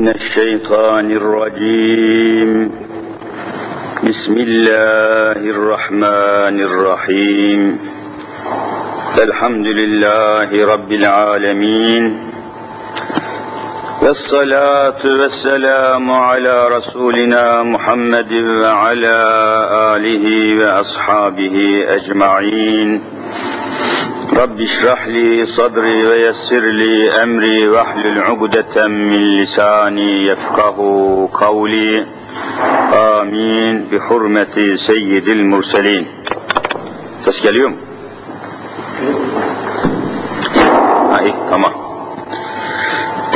من الشيطان الرجيم. بسم الله الرحمن الرحيم. الحمد لله رب العالمين. والصلاة والسلام على رسولنا محمد وعلى آله وأصحابه أجمعين. رب اشرح لي صدري ويسر لي أمري واحلل عقدة من لساني يفقه قولي. آمين. بحرمة سيد المرسلين. Ses geliyor mu? Ha, iyi, tamam.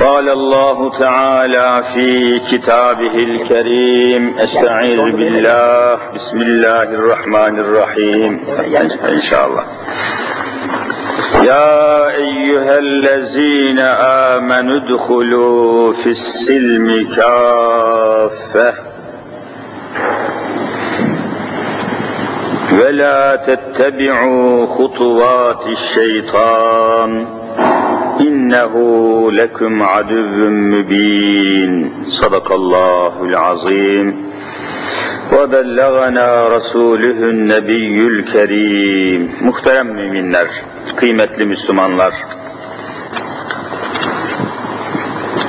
قال الله تعالى في كتابه الكريم أستعيذ بالله. بسم الله الرحمن الرحيم. إن شاء الله. يا أيها الذين آمنوا ادخلوا في السلم كافة. ولا تتبعوا خطوات الشيطان. إنه لكم عدو مبين. صدق الله العظيم. وبلغنا رسوله النبي الكريم. Muhterem müminler, kıymetli Müslümanlar,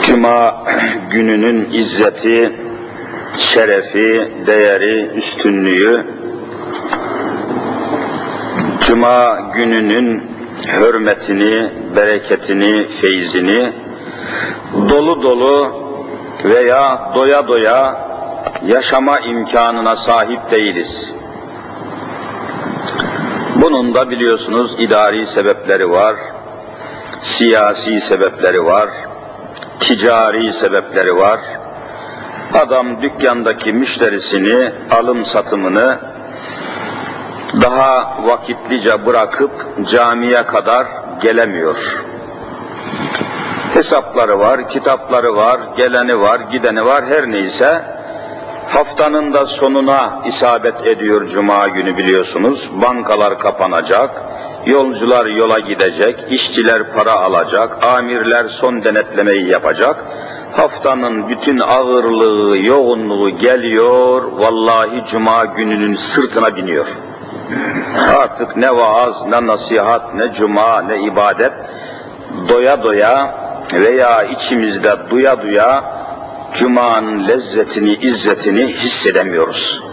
Cuma gününün izzeti, şerefi, değeri, üstünlüğü, Cuma gününün hürmetini, bereketini, feyzini dolu dolu veya doya doya yaşama imkanına sahip değiliz. Bunun da biliyorsunuz idari sebepleri var, siyasi sebepleri var, ticari sebepleri var. Adam dükkandaki müşterisini, alım satımını daha vakitlice bırakıp camiye kadar gelemiyor. Hesapları var, kitapları var, geleni var, gideni var, her neyse haftanın da sonuna isabet ediyor cuma günü biliyorsunuz. Bankalar kapanacak, yolcular yola gidecek, işçiler para alacak, amirler son denetlemeyi yapacak. Haftanın bütün ağırlığı, yoğunluğu geliyor, vallahi cuma gününün sırtına biniyor. Artık ne vaaz, ne nasihat, ne cuma, ne ibadet doya doya veya içimizde duya duya cumanın lezzetini, izzetini hissedemiyoruz.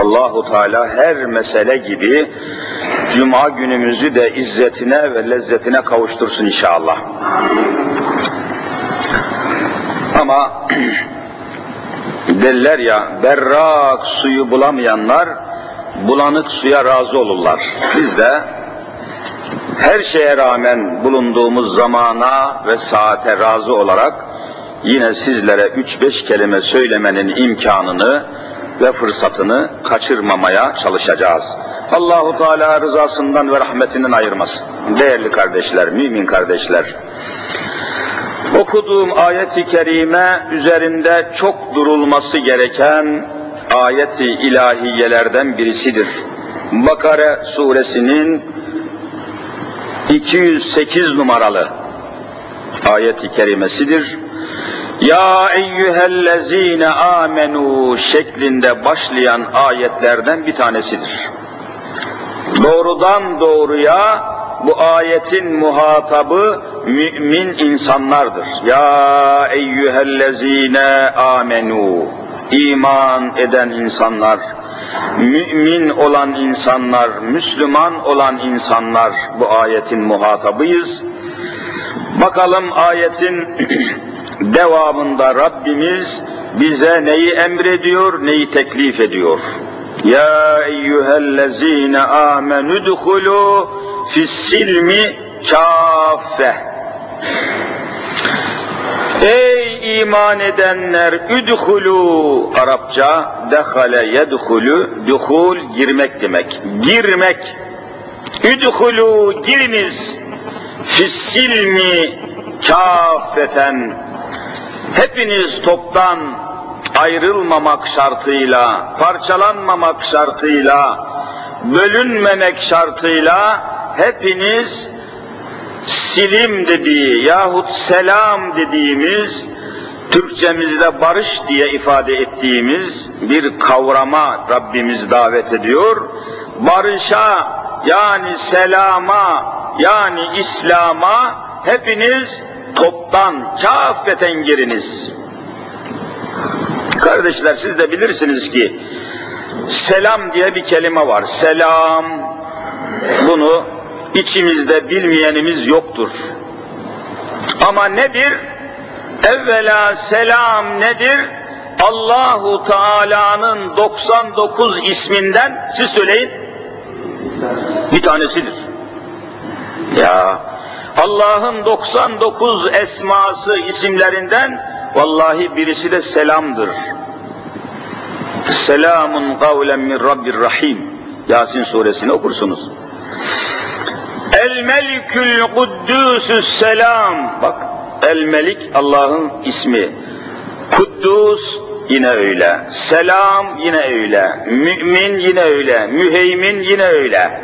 Allahu Teala her mesele gibi cuma günümüzü de izzetine ve lezzetine kavuştursun inşallah. Ama derler ya berrak suyu bulamayanlar bulanık suya razı olurlar. Biz de her şeye rağmen bulunduğumuz zamana ve saate razı olarak yine sizlere üç beş kelime söylemenin imkanını ve fırsatını kaçırmamaya çalışacağız. Allahu Teala rızasından ve rahmetinden ayırmasın. Değerli kardeşler, mümin kardeşler. Okuduğum ayeti kerime üzerinde çok durulması gereken ayeti ilahiyelerden birisidir. Bakara suresinin 208 numaralı ayeti kerimesidir. Ya eyyühellezine amenu şeklinde başlayan ayetlerden bir tanesidir. Doğrudan doğruya bu ayetin muhatabı mümin insanlardır. Ya eyyühellezine amenu iman eden insanlar, mümin olan insanlar, Müslüman olan insanlar bu ayetin muhatabıyız. Bakalım ayetin devamında Rabbimiz bize neyi emrediyor, neyi teklif ediyor. Ya eyyühellezine amenü duhulu fissilmi kâfe. Ey iman edenler üdhulu Arapça dehale yedhulu duhul girmek demek. Girmek. Üdhulu giriniz fissilmi kâfeten hepiniz toptan ayrılmamak şartıyla, parçalanmamak şartıyla, bölünmemek şartıyla hepiniz silim dediği yahut selam dediğimiz Türkçemizde barış diye ifade ettiğimiz bir kavrama Rabbimiz davet ediyor. Barışa yani selama yani İslam'a hepiniz toptan kafeten giriniz. Kardeşler siz de bilirsiniz ki selam diye bir kelime var. Selam bunu içimizde bilmeyenimiz yoktur. Ama nedir? Evvela selam nedir? Allahu Teala'nın 99 isminden siz söyleyin. Bir tanesidir. Ya Allah'ın 99 esması isimlerinden vallahi birisi de selamdır. Selamun kavlen min Rabbir Rahim. Yasin suresini okursunuz. El Melikül Kuddüsü's Selam. Bak El Melik Allah'ın ismi. Kuddus yine öyle. Selam yine öyle. Mümin yine öyle. Müheymin yine öyle.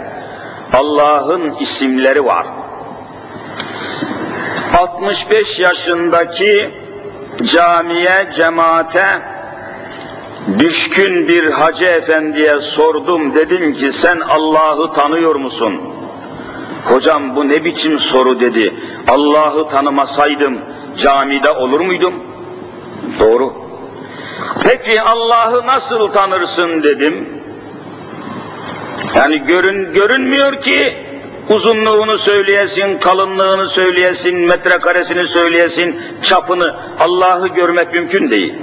Allah'ın isimleri var. 65 yaşındaki camiye, cemaate düşkün bir hacı efendiye sordum. Dedim ki sen Allah'ı tanıyor musun? Hocam bu ne biçim soru dedi. Allah'ı tanımasaydım camide olur muydum? Doğru. Peki Allah'ı nasıl tanırsın dedim. Yani görün, görünmüyor ki uzunluğunu söyleyesin, kalınlığını söyleyesin, metrekaresini söyleyesin, çapını. Allah'ı görmek mümkün değil.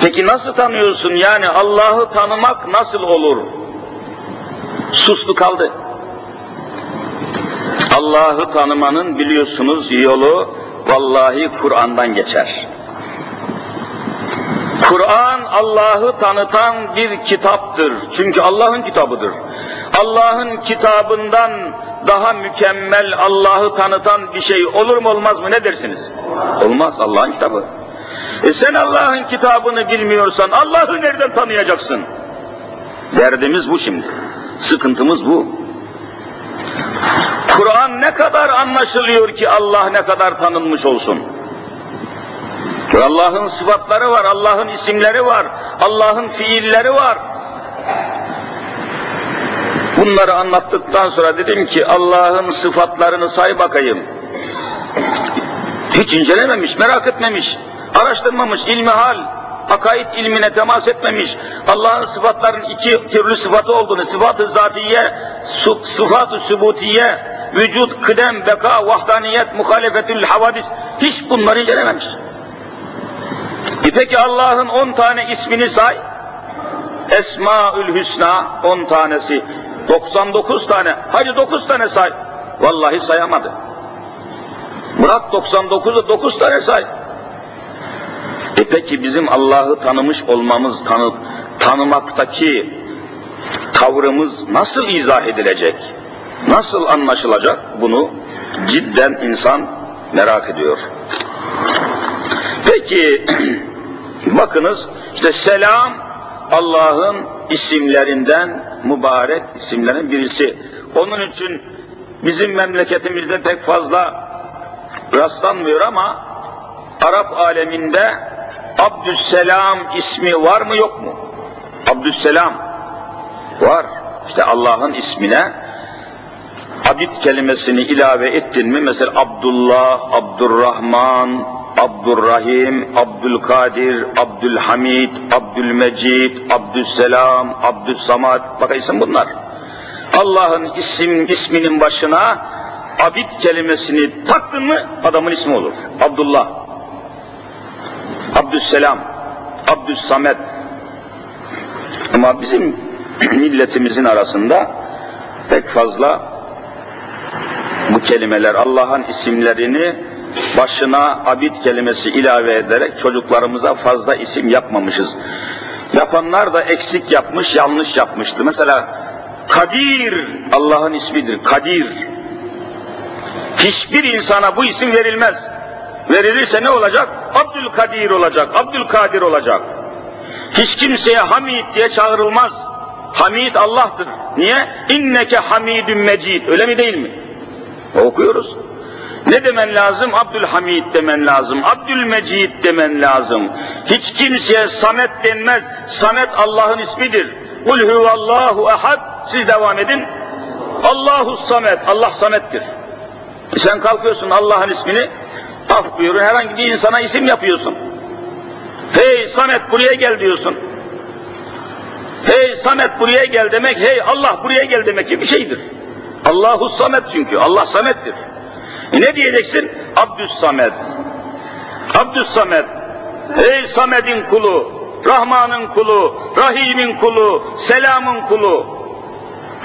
Peki nasıl tanıyorsun? Yani Allah'ı tanımak nasıl olur? Suslu kaldı. Allah'ı tanımanın biliyorsunuz yolu vallahi Kur'an'dan geçer. Kur'an Allah'ı tanıtan bir kitaptır. Çünkü Allah'ın kitabıdır. Allah'ın kitabından daha mükemmel Allah'ı tanıtan bir şey olur mu olmaz mı ne dersiniz? Olmaz Allah'ın kitabı. E sen Allah'ın kitabını bilmiyorsan Allah'ı nereden tanıyacaksın? Derdimiz bu şimdi. Sıkıntımız bu. Kur'an ne kadar anlaşılıyor ki Allah ne kadar tanınmış olsun. Allah'ın sıfatları var, Allah'ın isimleri var, Allah'ın fiilleri var. Bunları anlattıktan sonra dedim ki Allah'ın sıfatlarını say bakayım. Hiç incelememiş, merak etmemiş, araştırmamış, ilmi hal, akaid ilmine temas etmemiş, Allah'ın sıfatların iki türlü sıfatı olduğunu, sıfat-ı zatiye, sıfat-ı sübutiye, vücut, kıdem, beka, vahdaniyet, muhalefetül havadis, hiç bunları incelememiş. E peki Allah'ın on tane ismini say, Esmaül Hüsna on tanesi, 99 tane, hadi 9 tane say, vallahi sayamadı. Bırak 99'u 9 tane say. E peki bizim Allah'ı tanımış olmamız, tanı, tanımaktaki tavrımız nasıl izah edilecek? Nasıl anlaşılacak? Bunu cidden insan merak ediyor. Peki bakınız işte selam Allah'ın isimlerinden mübarek isimlerin birisi. Onun için bizim memleketimizde pek fazla rastlanmıyor ama Arap aleminde Abdüsselam ismi var mı yok mu? Abdüsselam var. İşte Allah'ın ismine abid kelimesini ilave ettin mi mesela Abdullah, Abdurrahman, Abdurrahim, Abdülkadir, Abdülhamid, Abdülmecid, Abdüsselam, Abdüssamad. Bak isim bunlar. Allah'ın isim isminin başına abid kelimesini taktın mı adamın ismi olur. Abdullah, Abdüsselam, Abdüssamet. Ama bizim milletimizin arasında pek fazla bu kelimeler Allah'ın isimlerini başına abid kelimesi ilave ederek çocuklarımıza fazla isim yapmamışız. Yapanlar da eksik yapmış, yanlış yapmıştı. Mesela Kadir Allah'ın ismidir. Kadir. Hiçbir insana bu isim verilmez. Verilirse ne olacak? Abdülkadir olacak, Abdülkadir olacak. Hiç kimseye Hamid diye çağrılmaz. Hamid Allah'tır. Niye? İnneke hamidun mecid. Öyle mi değil mi? Okuyoruz. Ne demen lazım? Abdülhamid demen lazım. Abdülmecid demen lazım. Hiç kimseye Samet denmez. Samet Allah'ın ismidir. Kul huvallahu ehad. Siz devam edin. Allahu Samet. Allah Samet'tir. E sen kalkıyorsun Allah'ın ismini af buyurun herhangi bir insana isim yapıyorsun. Hey Samet buraya gel diyorsun. Hey Samet buraya gel demek, hey Allah buraya gel demek gibi bir şeydir. Allahu Samet çünkü, Allah Samet'tir. Ne diyeceksin? Abdüs Samet. Abdüs Samet. Ey Samet'in kulu, Rahman'ın kulu, Rahim'in kulu, Selam'ın kulu.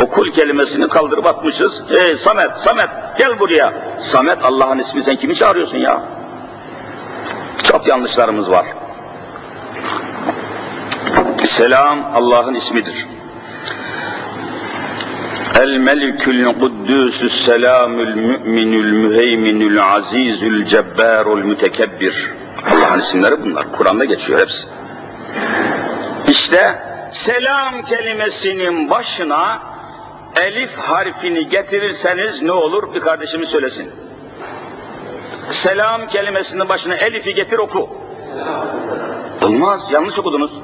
O kul kelimesini kaldırıp atmışız. Ey Samet, Samet gel buraya. Samet Allah'ın ismi sen kimi çağırıyorsun ya? Çok yanlışlarımız var. Selam Allah'ın ismidir. Melikül kuddüsü's selamül müminül müheyminül azizül cebbarul mütekebbir. Allah'ın isimleri bunlar. Kur'an'da geçiyor hepsi. İşte selam kelimesinin başına elif harfini getirirseniz ne olur? Bir kardeşimi söylesin. Selam kelimesinin başına elifi getir oku. Olmaz, yanlış okudunuz.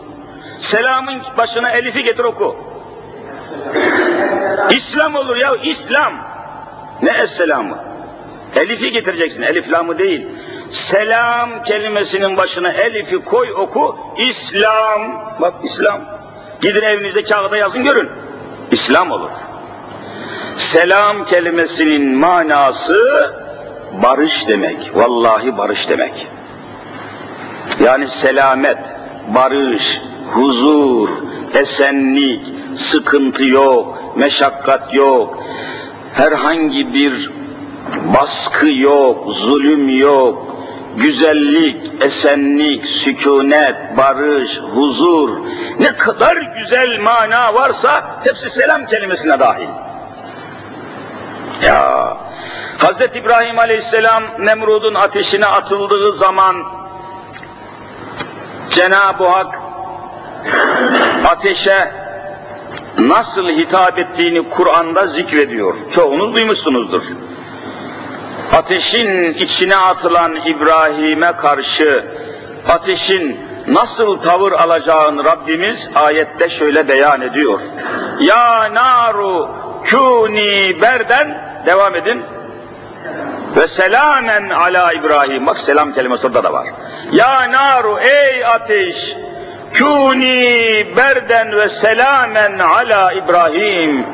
Selamın başına elifi getir oku. İslam olur ya, İslam. Ne esselamı? Elifi getireceksin, elif lamı değil. Selam kelimesinin başına elifi koy oku, İslam. Bak İslam. Gidin evinize kağıda yazın görün. İslam olur. Selam kelimesinin manası barış demek. Vallahi barış demek. Yani selamet, barış, huzur, esenlik, sıkıntı yok, meşakkat yok, herhangi bir baskı yok, zulüm yok, güzellik, esenlik, sükunet, barış, huzur, ne kadar güzel mana varsa hepsi selam kelimesine dahil. Ya Hz. İbrahim Aleyhisselam Nemrud'un ateşine atıldığı zaman Cenab-ı Hak ateşe nasıl hitap ettiğini Kur'an'da zikrediyor. Çoğunuz duymuşsunuzdur. Ateşin içine atılan İbrahim'e karşı ateşin nasıl tavır alacağını Rabbimiz ayette şöyle beyan ediyor. Ya naru kuni berden devam edin. Ve selamen ala İbrahim. Bak selam kelimesi orada da var. Ya naru ey ateş kuni berden ve selamen ala İbrahim.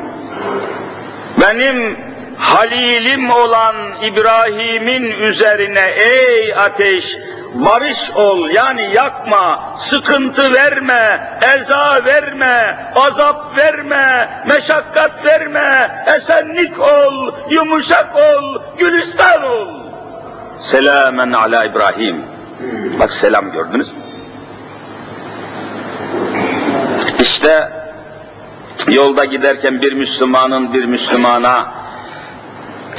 Benim halilim olan İbrahim'in üzerine ey ateş barış ol yani yakma, sıkıntı verme, eza verme, azap verme, meşakkat verme, esenlik ol, yumuşak ol, gülistan ol. Selamen ala İbrahim. Bak selam gördünüz mü? İşte yolda giderken bir Müslümanın bir Müslümana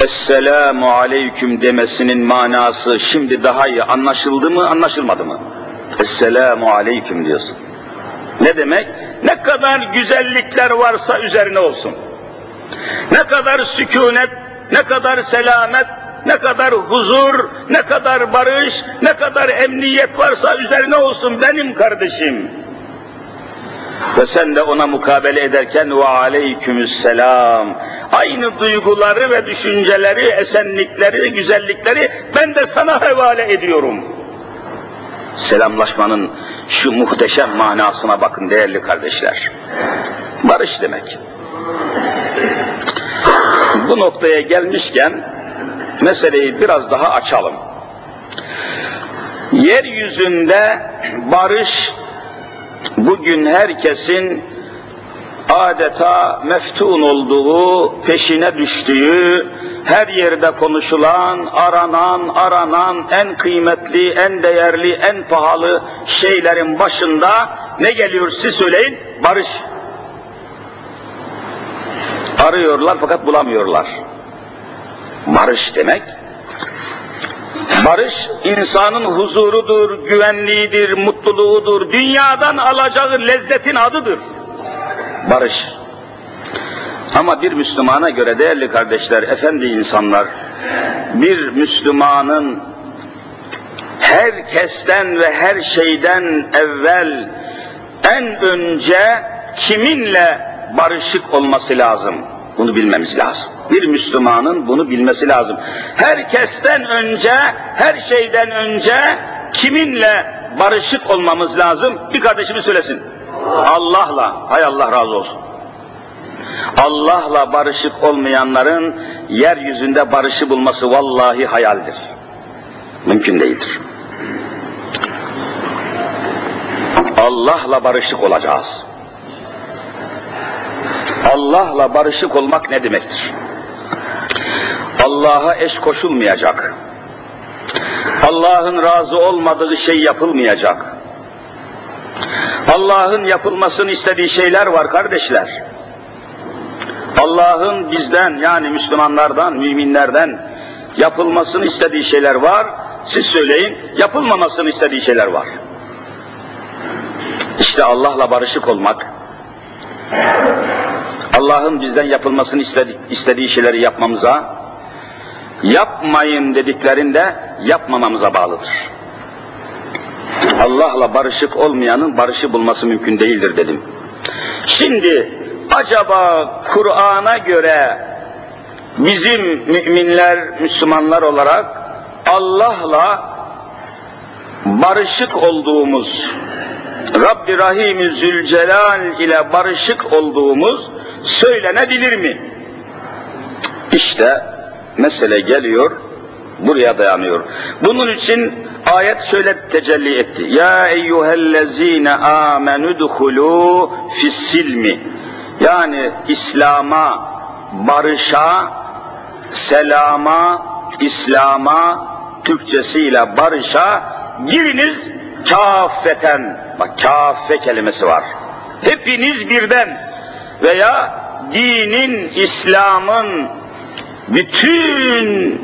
Esselamu aleyküm demesinin manası şimdi daha iyi anlaşıldı mı anlaşılmadı mı? Esselamu aleyküm diyorsun. Ne demek? Ne kadar güzellikler varsa üzerine olsun. Ne kadar sükunet, ne kadar selamet, ne kadar huzur, ne kadar barış, ne kadar emniyet varsa üzerine olsun benim kardeşim. Ve sen de ona mukabele ederken ve aleykümüsselam. Aynı duyguları ve düşünceleri, esenlikleri, güzellikleri ben de sana havale ediyorum. Selamlaşmanın şu muhteşem manasına bakın değerli kardeşler. Barış demek. Bu noktaya gelmişken meseleyi biraz daha açalım. Yeryüzünde barış bugün herkesin adeta meftun olduğu, peşine düştüğü, her yerde konuşulan, aranan, aranan en kıymetli, en değerli, en pahalı şeylerin başında ne geliyor siz söyleyin? Barış. Arıyorlar fakat bulamıyorlar. Barış demek, Barış insanın huzurudur, güvenliğidir, mutluluğudur, dünyadan alacağı lezzetin adıdır. Barış. Ama bir Müslümana göre değerli kardeşler, efendi insanlar, bir Müslümanın herkesten ve her şeyden evvel en önce kiminle barışık olması lazım? Bunu bilmemiz lazım. Bir Müslümanın bunu bilmesi lazım. Herkesten önce, her şeyden önce kiminle barışık olmamız lazım? Bir kardeşimiz söylesin. Allah'la. Hay Allah razı olsun. Allah'la barışık olmayanların yeryüzünde barışı bulması vallahi hayaldir. Mümkün değildir. Allah'la barışık olacağız. Allah'la barışık olmak ne demektir? Allah'a eş koşulmayacak. Allah'ın razı olmadığı şey yapılmayacak. Allah'ın yapılmasını istediği şeyler var kardeşler. Allah'ın bizden yani Müslümanlardan, müminlerden yapılmasını istediği şeyler var. Siz söyleyin, yapılmamasını istediği şeyler var. İşte Allah'la barışık olmak, Allah'ın bizden yapılmasını istediği, şeyleri yapmamıza, yapmayın dediklerinde yapmamamıza bağlıdır. Allah'la barışık olmayanın barışı bulması mümkün değildir dedim. Şimdi acaba Kur'an'a göre bizim müminler, Müslümanlar olarak Allah'la barışık olduğumuz, Rabbi Rahim Zülcelal ile barışık olduğumuz söylenebilir mi? İşte mesele geliyor, buraya dayanıyor. Bunun için ayet şöyle tecelli etti. Ya eyyühellezine amenü duhulû fissilmi. Yani İslam'a, barışa, selama, İslam'a, Türkçesiyle barışa giriniz kâffeten. Bak kâffe kelimesi var. Hepiniz birden veya dinin, İslam'ın bütün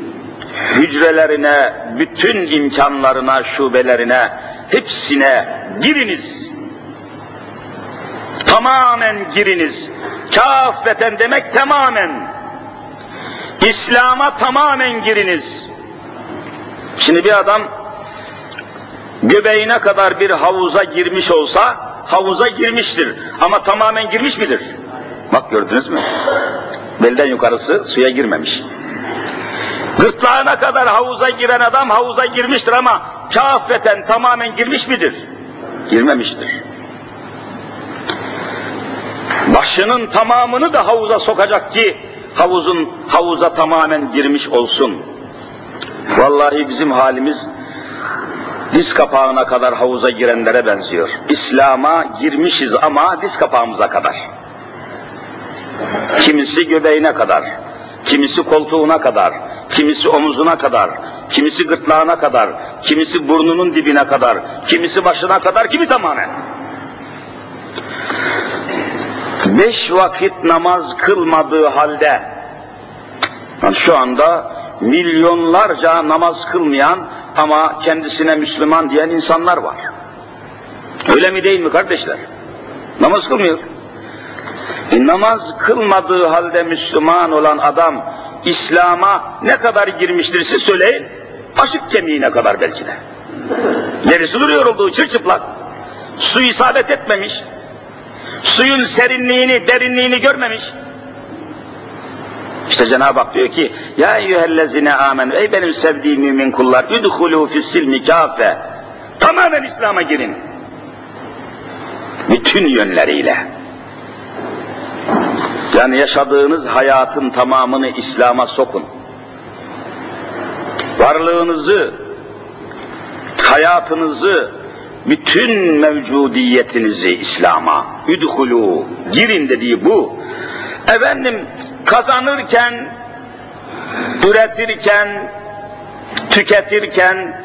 hücrelerine, bütün imkanlarına, şubelerine, hepsine giriniz. Tamamen giriniz. Kâffeten demek tamamen. İslam'a tamamen giriniz. Şimdi bir adam göbeğine kadar bir havuza girmiş olsa havuza girmiştir. Ama tamamen girmiş midir? Bak gördünüz mü? Belden yukarısı suya girmemiş. Gırtlağına kadar havuza giren adam havuza girmiştir ama kafeten tamamen girmiş midir? Girmemiştir. Başının tamamını da havuza sokacak ki havuzun havuza tamamen girmiş olsun. Vallahi bizim halimiz diz kapağına kadar havuza girenlere benziyor. İslam'a girmişiz ama diz kapağımıza kadar. Kimisi göbeğine kadar, kimisi koltuğuna kadar, kimisi omuzuna kadar, kimisi gırtlağına kadar, kimisi burnunun dibine kadar, kimisi başına kadar, kimi tamamen. Beş vakit namaz kılmadığı halde, yani şu anda milyonlarca namaz kılmayan ama kendisine Müslüman diyen insanlar var. Öyle mi değil mi kardeşler? Namaz kılmıyor. E, namaz kılmadığı halde Müslüman olan adam İslam'a ne kadar girmiştir siz söyleyin. Aşık kemiğine kadar belki de. Derisi duruyor olduğu çırçıplak. Su isabet etmemiş. Suyun serinliğini, derinliğini görmemiş. İşte Cenab-ı Hak diyor ki Ya eyyühellezine amen Ey benim sevdiğim mümin kullar Üdhulû fissilmi kâfe Tamamen İslam'a girin. Bütün yönleriyle. Yani yaşadığınız hayatın tamamını İslam'a sokun. Varlığınızı, hayatınızı, bütün mevcudiyetinizi İslam'a üdhulû, girin dediği bu. Efendim kazanırken, üretirken, tüketirken,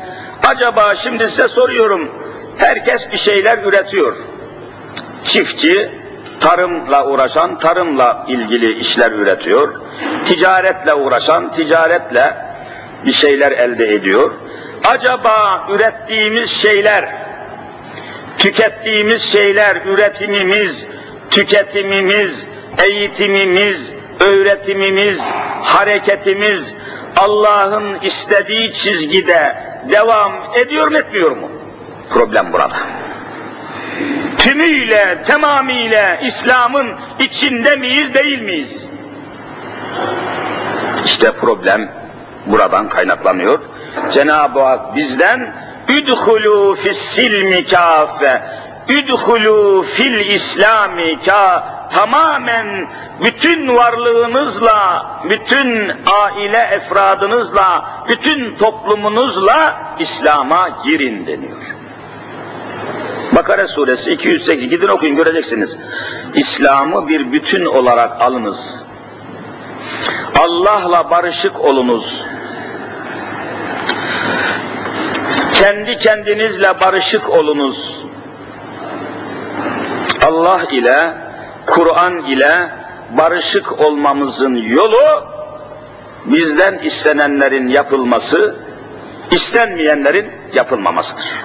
acaba şimdi size soruyorum, herkes bir şeyler üretiyor. Çiftçi, tarımla uğraşan, tarımla ilgili işler üretiyor. Ticaretle uğraşan, ticaretle bir şeyler elde ediyor. Acaba ürettiğimiz şeyler, tükettiğimiz şeyler, üretimimiz, tüketimimiz, eğitimimiz, öğretimimiz, hareketimiz Allah'ın istediği çizgide devam ediyor mu etmiyor mu? Problem burada. Tümüyle, tamamıyla İslam'ın içinde miyiz, değil miyiz? İşte problem buradan kaynaklanıyor. Cenab-ı Hak bizden üdhulu fissilmi kafe üdhulu fil islami ka tamamen bütün varlığınızla, bütün aile efradınızla, bütün toplumunuzla İslam'a girin deniyor. Bakara suresi 208 gidin okuyun göreceksiniz. İslam'ı bir bütün olarak alınız. Allah'la barışık olunuz. Kendi kendinizle barışık olunuz. Allah ile, Kur'an ile barışık olmamızın yolu bizden istenenlerin yapılması, istenmeyenlerin yapılmamasıdır.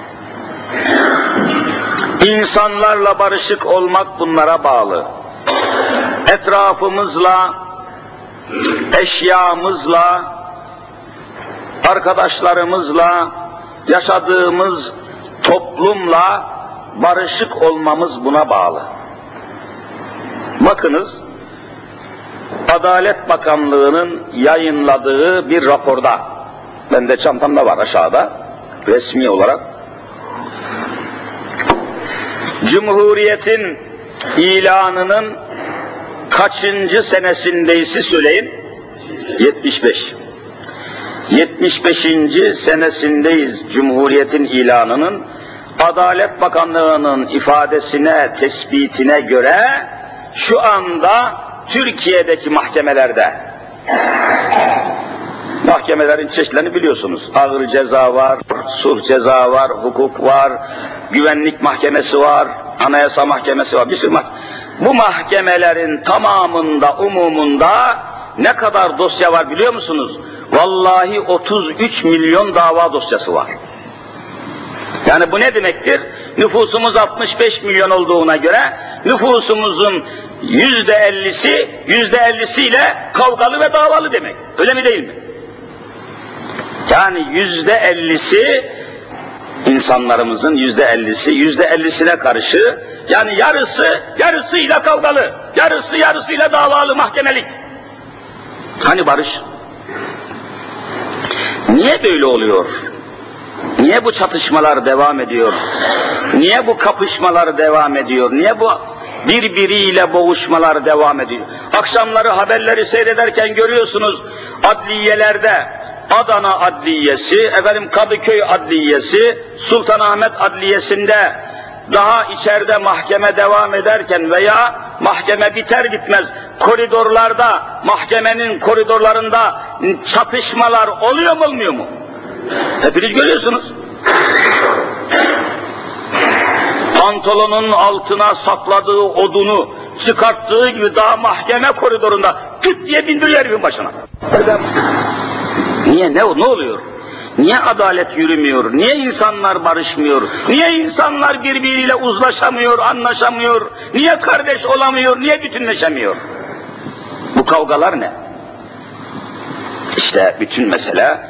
İnsanlarla barışık olmak bunlara bağlı. Etrafımızla, eşyamızla, arkadaşlarımızla, yaşadığımız toplumla barışık olmamız buna bağlı. Bakınız, Adalet Bakanlığı'nın yayınladığı bir raporda, ben de çantamda var aşağıda, resmi olarak, Cumhuriyet'in ilanının kaçıncı senesindeysi söyleyin? 75. 75. senesindeyiz Cumhuriyet'in ilanının. Adalet Bakanlığı'nın ifadesine, tespitine göre şu anda Türkiye'deki mahkemelerde mahkemelerin çeşitlerini biliyorsunuz. Ağır ceza var, sulh ceza var, hukuk var, güvenlik mahkemesi var, anayasa mahkemesi var, bir sürü mahkeme. Bu mahkemelerin tamamında, umumunda ne kadar dosya var biliyor musunuz? Vallahi 33 milyon dava dosyası var. Yani bu ne demektir? Nüfusumuz 65 milyon olduğuna göre nüfusumuzun yüzde ellisi, yüzde ellisiyle kavgalı ve davalı demek. Öyle mi değil mi? Yani yüzde ellisi insanlarımızın yüzde ellisi, yüzde ellisine karşı yani yarısı yarısıyla kavgalı, yarısı yarısıyla davalı mahkemelik. Hani barış? Niye böyle oluyor? Niye bu çatışmalar devam ediyor? Niye bu kapışmalar devam ediyor? Niye bu birbiriyle boğuşmalar devam ediyor? Akşamları haberleri seyrederken görüyorsunuz adliyelerde Adana Adliyesi, efendim Kadıköy Adliyesi, Sultanahmet Adliyesi'nde daha içeride mahkeme devam ederken veya mahkeme biter bitmez koridorlarda, mahkemenin koridorlarında çatışmalar oluyor mu olmuyor mu? Hepiniz görüyorsunuz. Pantolonun altına sakladığı odunu çıkarttığı gibi daha mahkeme koridorunda küt diye bindiriyor herifin başına. Niye? Ne, ne oluyor? Niye adalet yürümüyor? Niye insanlar barışmıyor? Niye insanlar birbiriyle uzlaşamıyor, anlaşamıyor? Niye kardeş olamıyor? Niye bütünleşemiyor? Bu kavgalar ne? İşte bütün mesele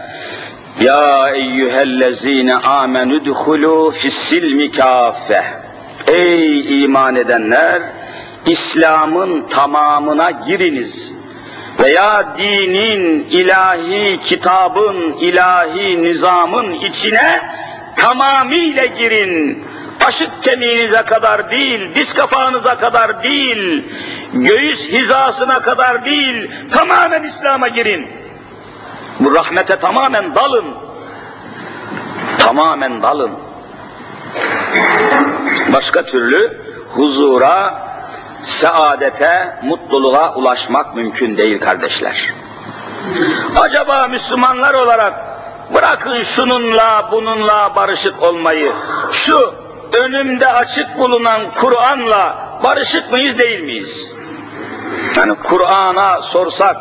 ya eyyühellezine amenü duhulu fissilmi kâfe. Ey iman edenler, İslam'ın tamamına giriniz. Veya dinin, ilahi kitabın, ilahi nizamın içine tamamıyla girin. Aşık kemiğinize kadar değil, diz kapağınıza kadar değil, göğüs hizasına kadar değil, tamamen İslam'a girin. Bu rahmete tamamen dalın. Tamamen dalın. Başka türlü huzura, saadete, mutluluğa ulaşmak mümkün değil kardeşler. Acaba Müslümanlar olarak bırakın şununla bununla barışık olmayı, şu önümde açık bulunan Kur'an'la barışık mıyız değil miyiz? Yani Kur'an'a sorsak,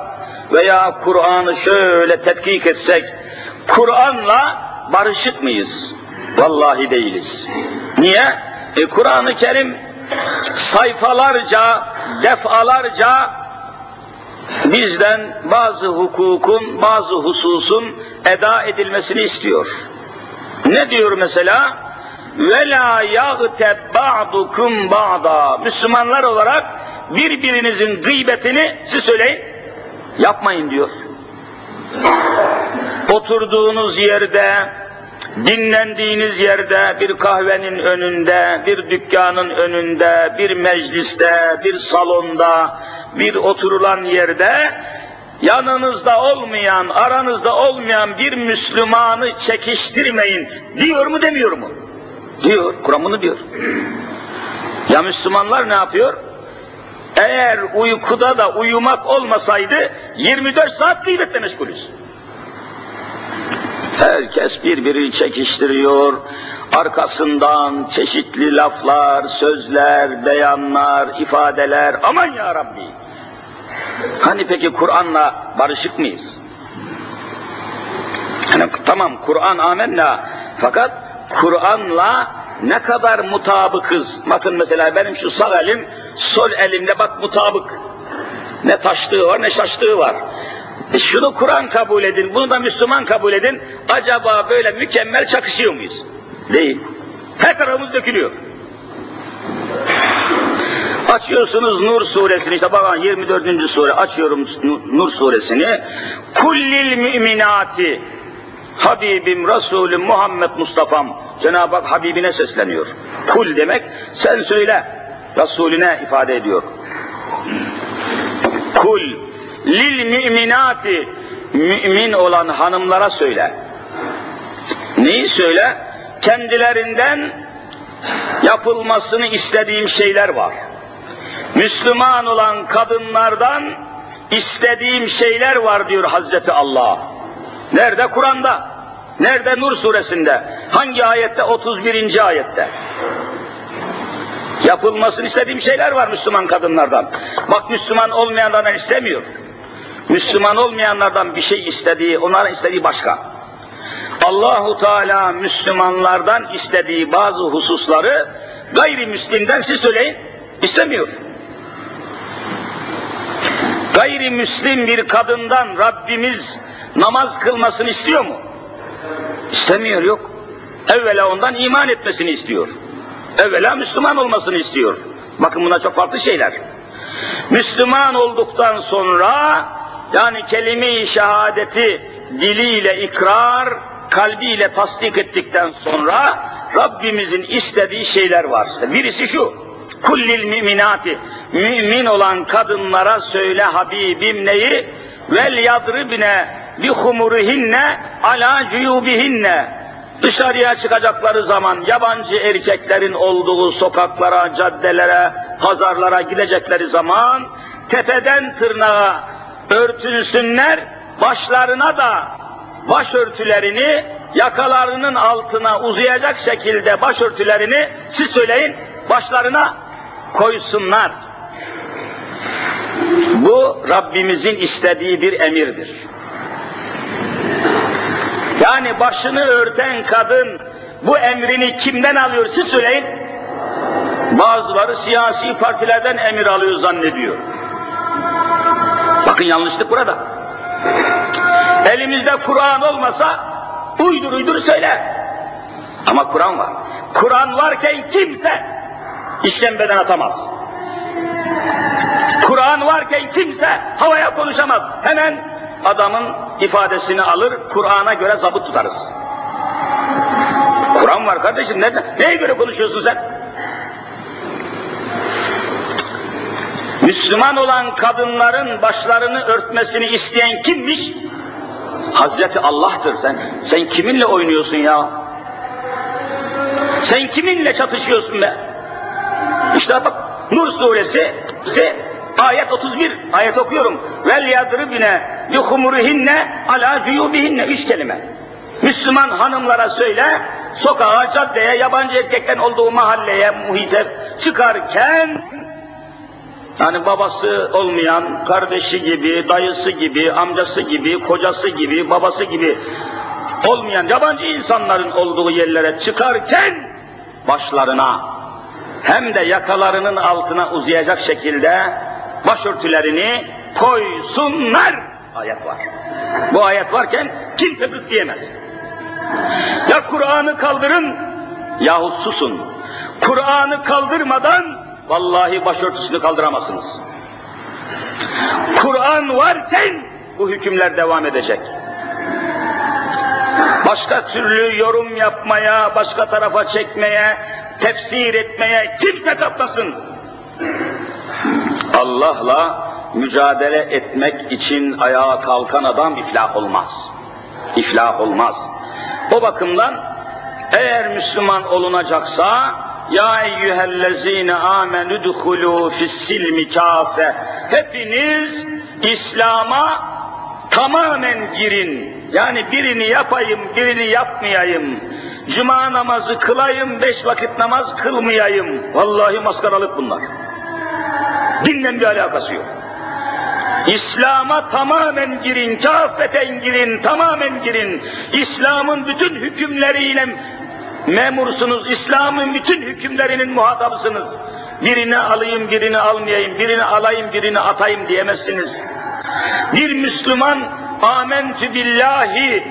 veya Kur'an'ı şöyle tetkik etsek, Kur'an'la barışık mıyız? Vallahi değiliz. Niye? E, Kur'an-ı Kerim sayfalarca, defalarca bizden bazı hukukun, bazı hususun eda edilmesini istiyor. Ne diyor mesela? La yagteb ba'dukum ba'da. Müslümanlar olarak birbirinizin gıybetini siz söyleyin yapmayın diyor. Oturduğunuz yerde, dinlendiğiniz yerde, bir kahvenin önünde, bir dükkanın önünde, bir mecliste, bir salonda, bir oturulan yerde yanınızda olmayan, aranızda olmayan bir Müslümanı çekiştirmeyin diyor mu demiyor mu? Diyor, Kur'an bunu diyor. Ya Müslümanlar ne yapıyor? Eğer uykuda da uyumak olmasaydı 24 saat gıybetle meşgulüz. Herkes birbirini çekiştiriyor. Arkasından çeşitli laflar, sözler, beyanlar, ifadeler. Aman ya Rabbi! Hani peki Kur'an'la barışık mıyız? Hani tamam Kur'an amenna fakat Kur'an'la ne kadar mutabıkız. Bakın mesela benim şu sağ elim, sol elimle bak mutabık. Ne taştığı var ne şaştığı var. E şunu Kur'an kabul edin, bunu da Müslüman kabul edin. Acaba böyle mükemmel çakışıyor muyuz? Değil. Her tarafımız dökülüyor. Açıyorsunuz Nur suresini işte bakın 24. sure açıyorum Nur suresini. Kullil müminati Habibim Resulüm Muhammed Mustafa'm Cenab-ı Hak Habibine sesleniyor. Kul demek sen söyle Resulüne ifade ediyor. Kul lil müminati mümin olan hanımlara söyle. Neyi söyle? Kendilerinden yapılmasını istediğim şeyler var. Müslüman olan kadınlardan istediğim şeyler var diyor Hazreti Allah. Nerede? Kur'an'da. Nerede? Nur suresinde. Hangi ayette? 31. ayette. Yapılmasını istediğim şeyler var Müslüman kadınlardan. Bak Müslüman olmayanlardan istemiyor. Müslüman olmayanlardan bir şey istediği, onların istediği başka. Allahu Teala Müslümanlardan istediği bazı hususları gayrimüslimden siz söyleyin istemiyor. Gayrimüslim bir kadından Rabbimiz namaz kılmasını istiyor mu? İstemiyor yok. Evvela ondan iman etmesini istiyor. Evvela Müslüman olmasını istiyor. Bakın buna çok farklı şeyler. Müslüman olduktan sonra yani kelime-i şehadeti diliyle ikrar, kalbiyle tasdik ettikten sonra Rabbimizin istediği şeyler var. Birisi şu, kullil müminati, mümin olan kadınlara söyle Habibim neyi? Vel yadribne bi humurihinne ala cuyubihinne. Dışarıya çıkacakları zaman yabancı erkeklerin olduğu sokaklara, caddelere, pazarlara gidecekleri zaman tepeden tırnağa örtünsünler, başlarına da başörtülerini yakalarının altına uzayacak şekilde başörtülerini siz söyleyin başlarına koysunlar. Bu Rabbimizin istediği bir emirdir. Yani başını örten kadın bu emrini kimden alıyor siz söyleyin. Bazıları siyasi partilerden emir alıyor zannediyor. Bakın yanlışlık burada. Elimizde Kur'an olmasa uydur uydur söyle. Ama Kur'an var. Kur'an varken kimse işkembeden atamaz. Kur'an varken kimse havaya konuşamaz. Hemen adamın ifadesini alır, Kur'an'a göre zabıt tutarız. Kur'an var kardeşim, nerede? Neye göre konuşuyorsun sen? Müslüman olan kadınların başlarını örtmesini isteyen kimmiş? Hazreti Allah'tır sen. Sen kiminle oynuyorsun ya? Sen kiminle çatışıyorsun be? İşte bak Nur suresi ayet 31 ayet okuyorum. Vel yadribine bi humurihinne ala cuyubihinne üç kelime. Müslüman hanımlara söyle, sokağa, caddeye, yabancı erkekten olduğu mahalleye, muhite çıkarken yani babası olmayan, kardeşi gibi, dayısı gibi, amcası gibi, kocası gibi, babası gibi olmayan yabancı insanların olduğu yerlere çıkarken başlarına hem de yakalarının altına uzayacak şekilde başörtülerini koysunlar. Ayet var. Bu ayet varken kimse gık diyemez. Ya Kur'an'ı kaldırın yahut susun. Kur'an'ı kaldırmadan vallahi başörtüsünü kaldıramazsınız. Kur'an varken bu hükümler devam edecek. Başka türlü yorum yapmaya, başka tarafa çekmeye, tefsir etmeye kimse kalkmasın. Allah'la mücadele etmek için ayağa kalkan adam iflah olmaz. İflah olmaz. O bakımdan eğer Müslüman olunacaksa ya eyyühellezine amenü duhulu fissilmi kafe hepiniz İslam'a tamamen girin. Yani birini yapayım, birini yapmayayım. Cuma namazı kılayım, beş vakit namaz kılmayayım. Vallahi maskaralık bunlar. Dinle bir alakası yok. İslam'a tamamen girin, kafeten girin, tamamen girin. İslam'ın bütün hükümleriyle memursunuz, İslam'ın bütün hükümlerinin muhatabısınız. Birini alayım, birini almayayım, birini alayım, birini atayım diyemezsiniz. Bir Müslüman amentü billahi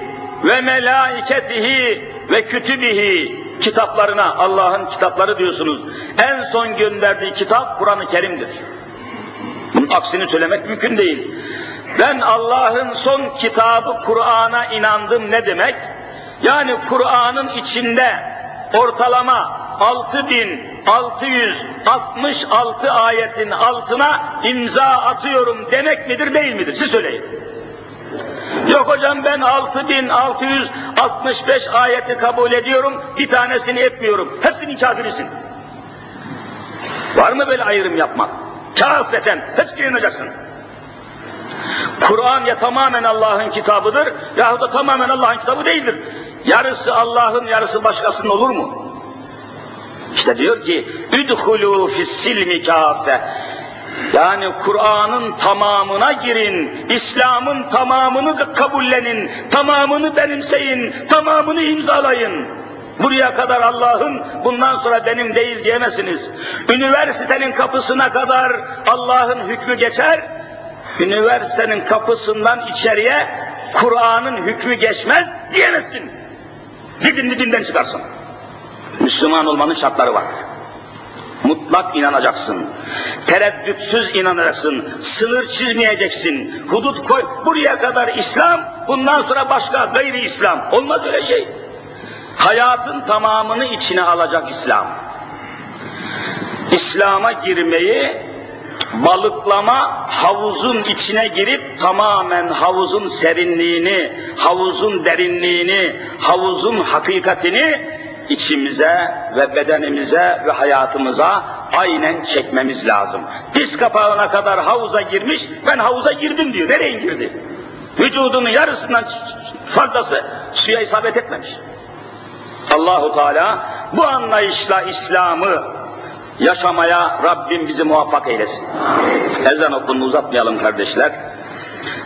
ve melaiketihi ve kütübihi kitaplarına, Allah'ın kitapları diyorsunuz. En son gönderdiği kitap Kur'an-ı Kerim'dir. Bunun aksini söylemek mümkün değil. Ben Allah'ın son kitabı Kur'an'a inandım ne demek? Yani Kur'an'ın içinde ortalama 6666 ayetin altına imza atıyorum demek midir değil midir? Siz söyleyin. Yok hocam ben 6665 ayeti kabul ediyorum, bir tanesini etmiyorum. Hepsinin kafirisin. Var mı böyle ayrım yapmak? Kafeten hepsine inanacaksın. Kur'an ya tamamen Allah'ın kitabıdır yahut da tamamen Allah'ın kitabı değildir. Yarısı Allah'ın yarısı başkasının olur mu? İşte diyor ki üdhulû fissilmi kâfe yani Kur'an'ın tamamına girin, İslam'ın tamamını kabullenin, tamamını benimseyin, tamamını imzalayın. Buraya kadar Allah'ın, bundan sonra benim değil diyemezsiniz. Üniversitenin kapısına kadar Allah'ın hükmü geçer, üniversitenin kapısından içeriye Kur'an'ın hükmü geçmez diyemezsin. Didin dinden çıkarsın. Müslüman olmanın şartları var. Mutlak inanacaksın. Tereddütsüz inanacaksın. Sınır çizmeyeceksin. Hudut koy. Buraya kadar İslam, bundan sonra başka gayri İslam. Olmaz öyle şey. Hayatın tamamını içine alacak İslam. İslam'a girmeyi balıklama havuzun içine girip tamamen havuzun serinliğini, havuzun derinliğini, havuzun hakikatini içimize ve bedenimize ve hayatımıza aynen çekmemiz lazım. Diz kapağına kadar havuza girmiş, ben havuza girdim diyor. Nereye girdi? Vücudunun yarısından fazlası suya isabet etmemiş. Allahu Teala bu anlayışla İslam'ı yaşamaya Rabbim bizi muvaffak eylesin. Ezan okununu uzatmayalım kardeşler.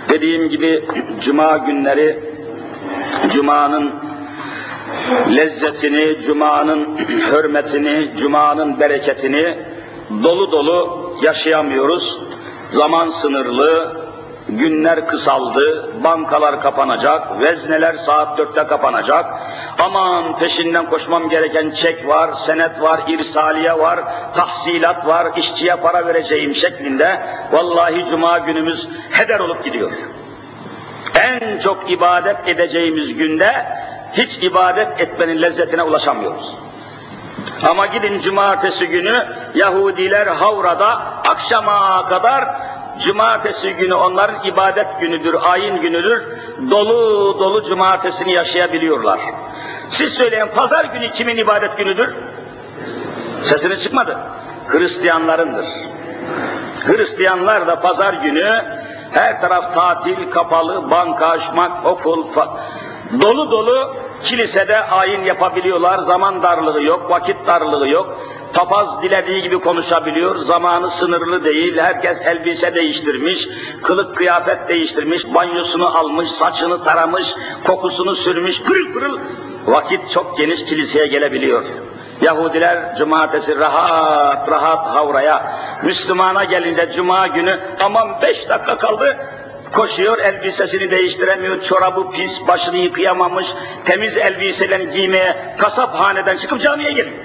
Dediğim gibi cuma günleri cumanın lezzetini, cumanın hürmetini, cumanın bereketini dolu dolu yaşayamıyoruz. Zaman sınırlı, günler kısaldı, bankalar kapanacak, vezneler saat dörtte kapanacak. Aman peşinden koşmam gereken çek var, senet var, irsaliye var, tahsilat var, işçiye para vereceğim şeklinde vallahi cuma günümüz heder olup gidiyor. En çok ibadet edeceğimiz günde hiç ibadet etmenin lezzetine ulaşamıyoruz. Ama gidin cumartesi günü Yahudiler Havra'da akşama kadar cumartesi günü onların ibadet günüdür, ayin günüdür. Dolu dolu cumartesini yaşayabiliyorlar. Siz söyleyin pazar günü kimin ibadet günüdür? Sesiniz çıkmadı. Hristiyanlarındır. Hristiyanlar da pazar günü her taraf tatil, kapalı, banka açmak, okul, dolu dolu kilisede ayin yapabiliyorlar, zaman darlığı yok, vakit darlığı yok. Papaz dilediği gibi konuşabiliyor, zamanı sınırlı değil, herkes elbise değiştirmiş, kılık kıyafet değiştirmiş, banyosunu almış, saçını taramış, kokusunu sürmüş, pırıl pırıl. Vakit çok geniş kiliseye gelebiliyor. Yahudiler cumartesi rahat rahat havraya, Müslümana gelince cuma günü aman beş dakika kaldı, koşuyor elbisesini değiştiremiyor, çorabı pis, başını yıkayamamış, temiz elbiselerini giymeye kasaphaneden çıkıp camiye geliyor.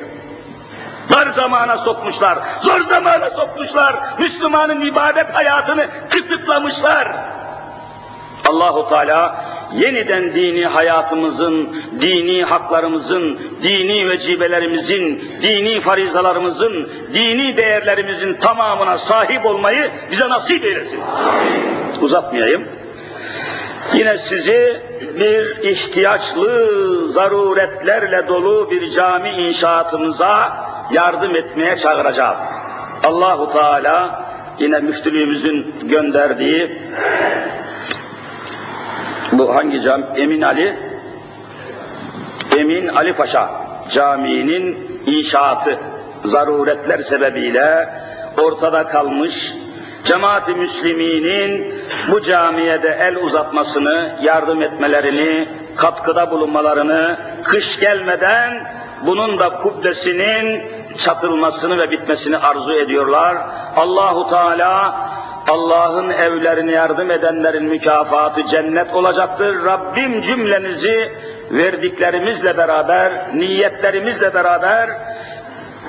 Dar zamana sokmuşlar, zor zamana sokmuşlar, Müslümanın ibadet hayatını kısıtlamışlar. Allahu Teala yeniden dini hayatımızın, dini haklarımızın, dini vecibelerimizin, dini farizalarımızın, dini değerlerimizin tamamına sahip olmayı bize nasip eylesin. Uzatmayayım. Yine sizi bir ihtiyaçlı, zaruretlerle dolu bir cami inşaatımıza yardım etmeye çağıracağız. Allahu Teala yine müftülüğümüzün gönderdiği bu hangi cami? Emin Ali Emin Ali Paşa Camii'nin inşaatı zaruretler sebebiyle ortada kalmış cemaat-i müsliminin bu camiye de el uzatmasını, yardım etmelerini, katkıda bulunmalarını, kış gelmeden bunun da kubbesinin çatılmasını ve bitmesini arzu ediyorlar. Allahu Teala Allah'ın evlerine yardım edenlerin mükafatı cennet olacaktır. Rabbim cümlenizi verdiklerimizle beraber, niyetlerimizle beraber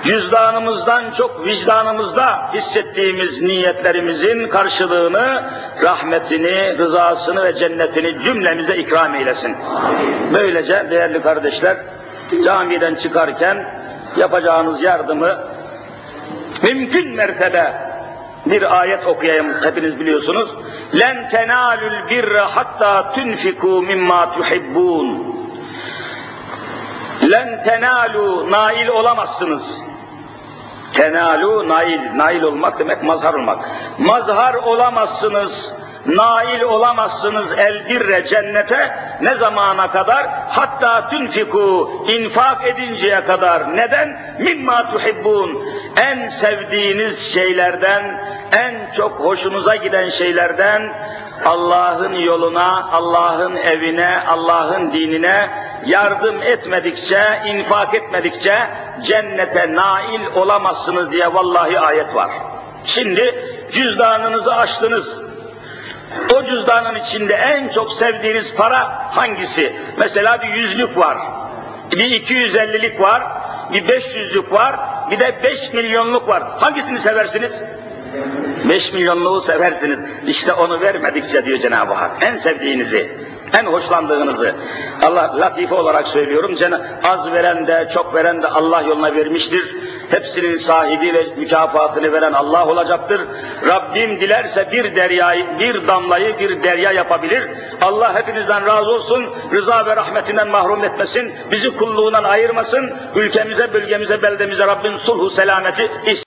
cüzdanımızdan çok vicdanımızda hissettiğimiz niyetlerimizin karşılığını, rahmetini, rızasını ve cennetini cümlemize ikram eylesin. Böylece değerli kardeşler, camiden çıkarken yapacağınız yardımı mümkün mertebe bir ayet okuyayım hepiniz biliyorsunuz. Len tenalul birra hatta tunfiku mimma tuhibbun. Len tenalu nail olamazsınız. Tenalu nail, nail olmak demek mazhar olmak. Mazhar olamazsınız, nail olamazsınız el birre cennete ne zamana kadar? Hatta tünfiku infak edinceye kadar. Neden? Mimma tuhibbun. En sevdiğiniz şeylerden, en çok hoşunuza giden şeylerden Allah'ın yoluna, Allah'ın evine, Allah'ın dinine yardım etmedikçe, infak etmedikçe cennete nail olamazsınız diye vallahi ayet var. Şimdi cüzdanınızı açtınız. O cüzdanın içinde en çok sevdiğiniz para hangisi? Mesela bir yüzlük var, bir iki yüz ellilik var, bir beş yüzlük var, bir de beş milyonluk var. Hangisini seversiniz? Beş milyonluğu seversiniz. İşte onu vermedikçe diyor Cenab-ı Hak. En sevdiğinizi, en hoşlandığınızı. Allah latife olarak söylüyorum. Az veren de çok veren de Allah yoluna vermiştir. Hepsinin sahibi ve mükafatını veren Allah olacaktır. Rabbim dilerse bir deryayı, bir damlayı bir derya yapabilir. Allah hepinizden razı olsun. Rıza ve rahmetinden mahrum etmesin. Bizi kulluğundan ayırmasın. Ülkemize, bölgemize, beldemize Rabbim sulhu selameti